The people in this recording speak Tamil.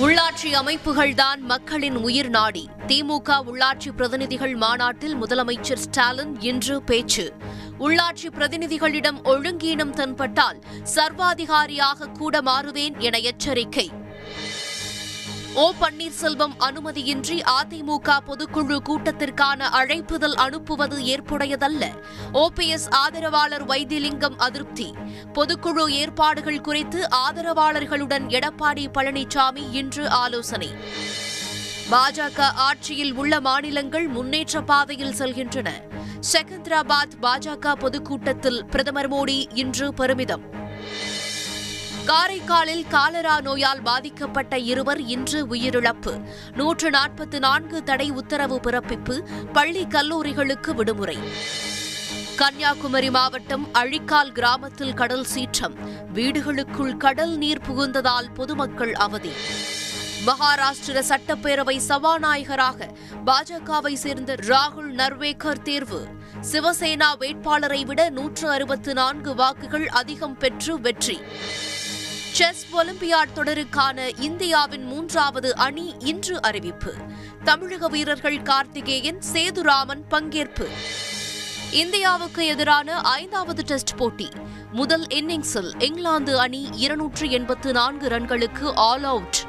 உள்ளாட்சி அமைப்புகள்தான் மக்களின் உயிர் நாடி. திமுக உள்ளாட்சி பிரதிநிதிகள் மாநாட்டில் முதலமைச்சர் ஸ்டாலின் இன்று பேச்சு. உள்ளாட்சி பிரதிநிதிகளிடம் ஒழுங்கீனம் தென்பட்டால் சர்வாதிகாரியாக கூட மாறுவேன் என எச்சரிக்கை. ஓ பன்னீர்செல்வம் அனுமதியின்றி அதிமுக பொதுக்குழு கூட்டத்திற்கான அழைப்புதல் அனுப்புவது ஏற்புடையதல்ல. ஓபிஎஸ் ஆதரவாளர் வைத்திலிங்கம் அதிருப்தி. பொதுக்குழு ஏற்பாடுகள் குறித்து ஆதரவாளர்களுடன் எடப்பாடி பழனிசாமி இன்று ஆலோசனை. பாஜக ஆட்சியில் உள்ள மாநிலங்கள் முன்னேற்ற பாதையில் செல்கின்றன. செகந்திராபாத் பாஜக பொதுக்கூட்டத்தில் பிரதமர் மோடி இன்று பெருமிதம். காரைக்காலில் காலரா நோயால் பாதிக்கப்பட்ட இருவர் இன்று உயிரிழப்பு. நூற்று நாற்பத்தி நான்கு தடை உத்தரவு பிறப்பிப்பு பள்ளி கல்லூரிகளுக்கு விடுமுறை. கன்னியாகுமரி மாவட்டம் அழிக்கால் கிராமத்தில் கடல் சீற்றம். வீடுகளுக்குள் கடல் நீர் புகுந்ததால் பொதுமக்கள் அவதி. மகாராஷ்டிர சட்டப்பேரவை சபாநாயகராக பாஜகவை சேர்ந்த ராகுல் நர்வேகர் தேர்வு. சிவசேனா வேட்பாளரை விட நூற்று அறுபத்து நான்கு வாக்குகள் அதிகம் பெற்று வெற்றி. செஸ் ஒலிம்பியாட் தொடருக்கான இந்தியாவின் மூன்றாவது அணி இன்று அறிவிப்பு. தமிழக வீரர்கள் கார்த்திகேயன் சேதுராமன் பங்கேற்பு. இந்தியாவுக்கு எதிரான ஐந்தாவது டெஸ்ட் போட்டி. முதல் இன்னிங்ஸில் இங்கிலாந்து அணி இருநூற்று எண்பத்து நான்கு ரன்களுக்கு ஆல் அவுட்.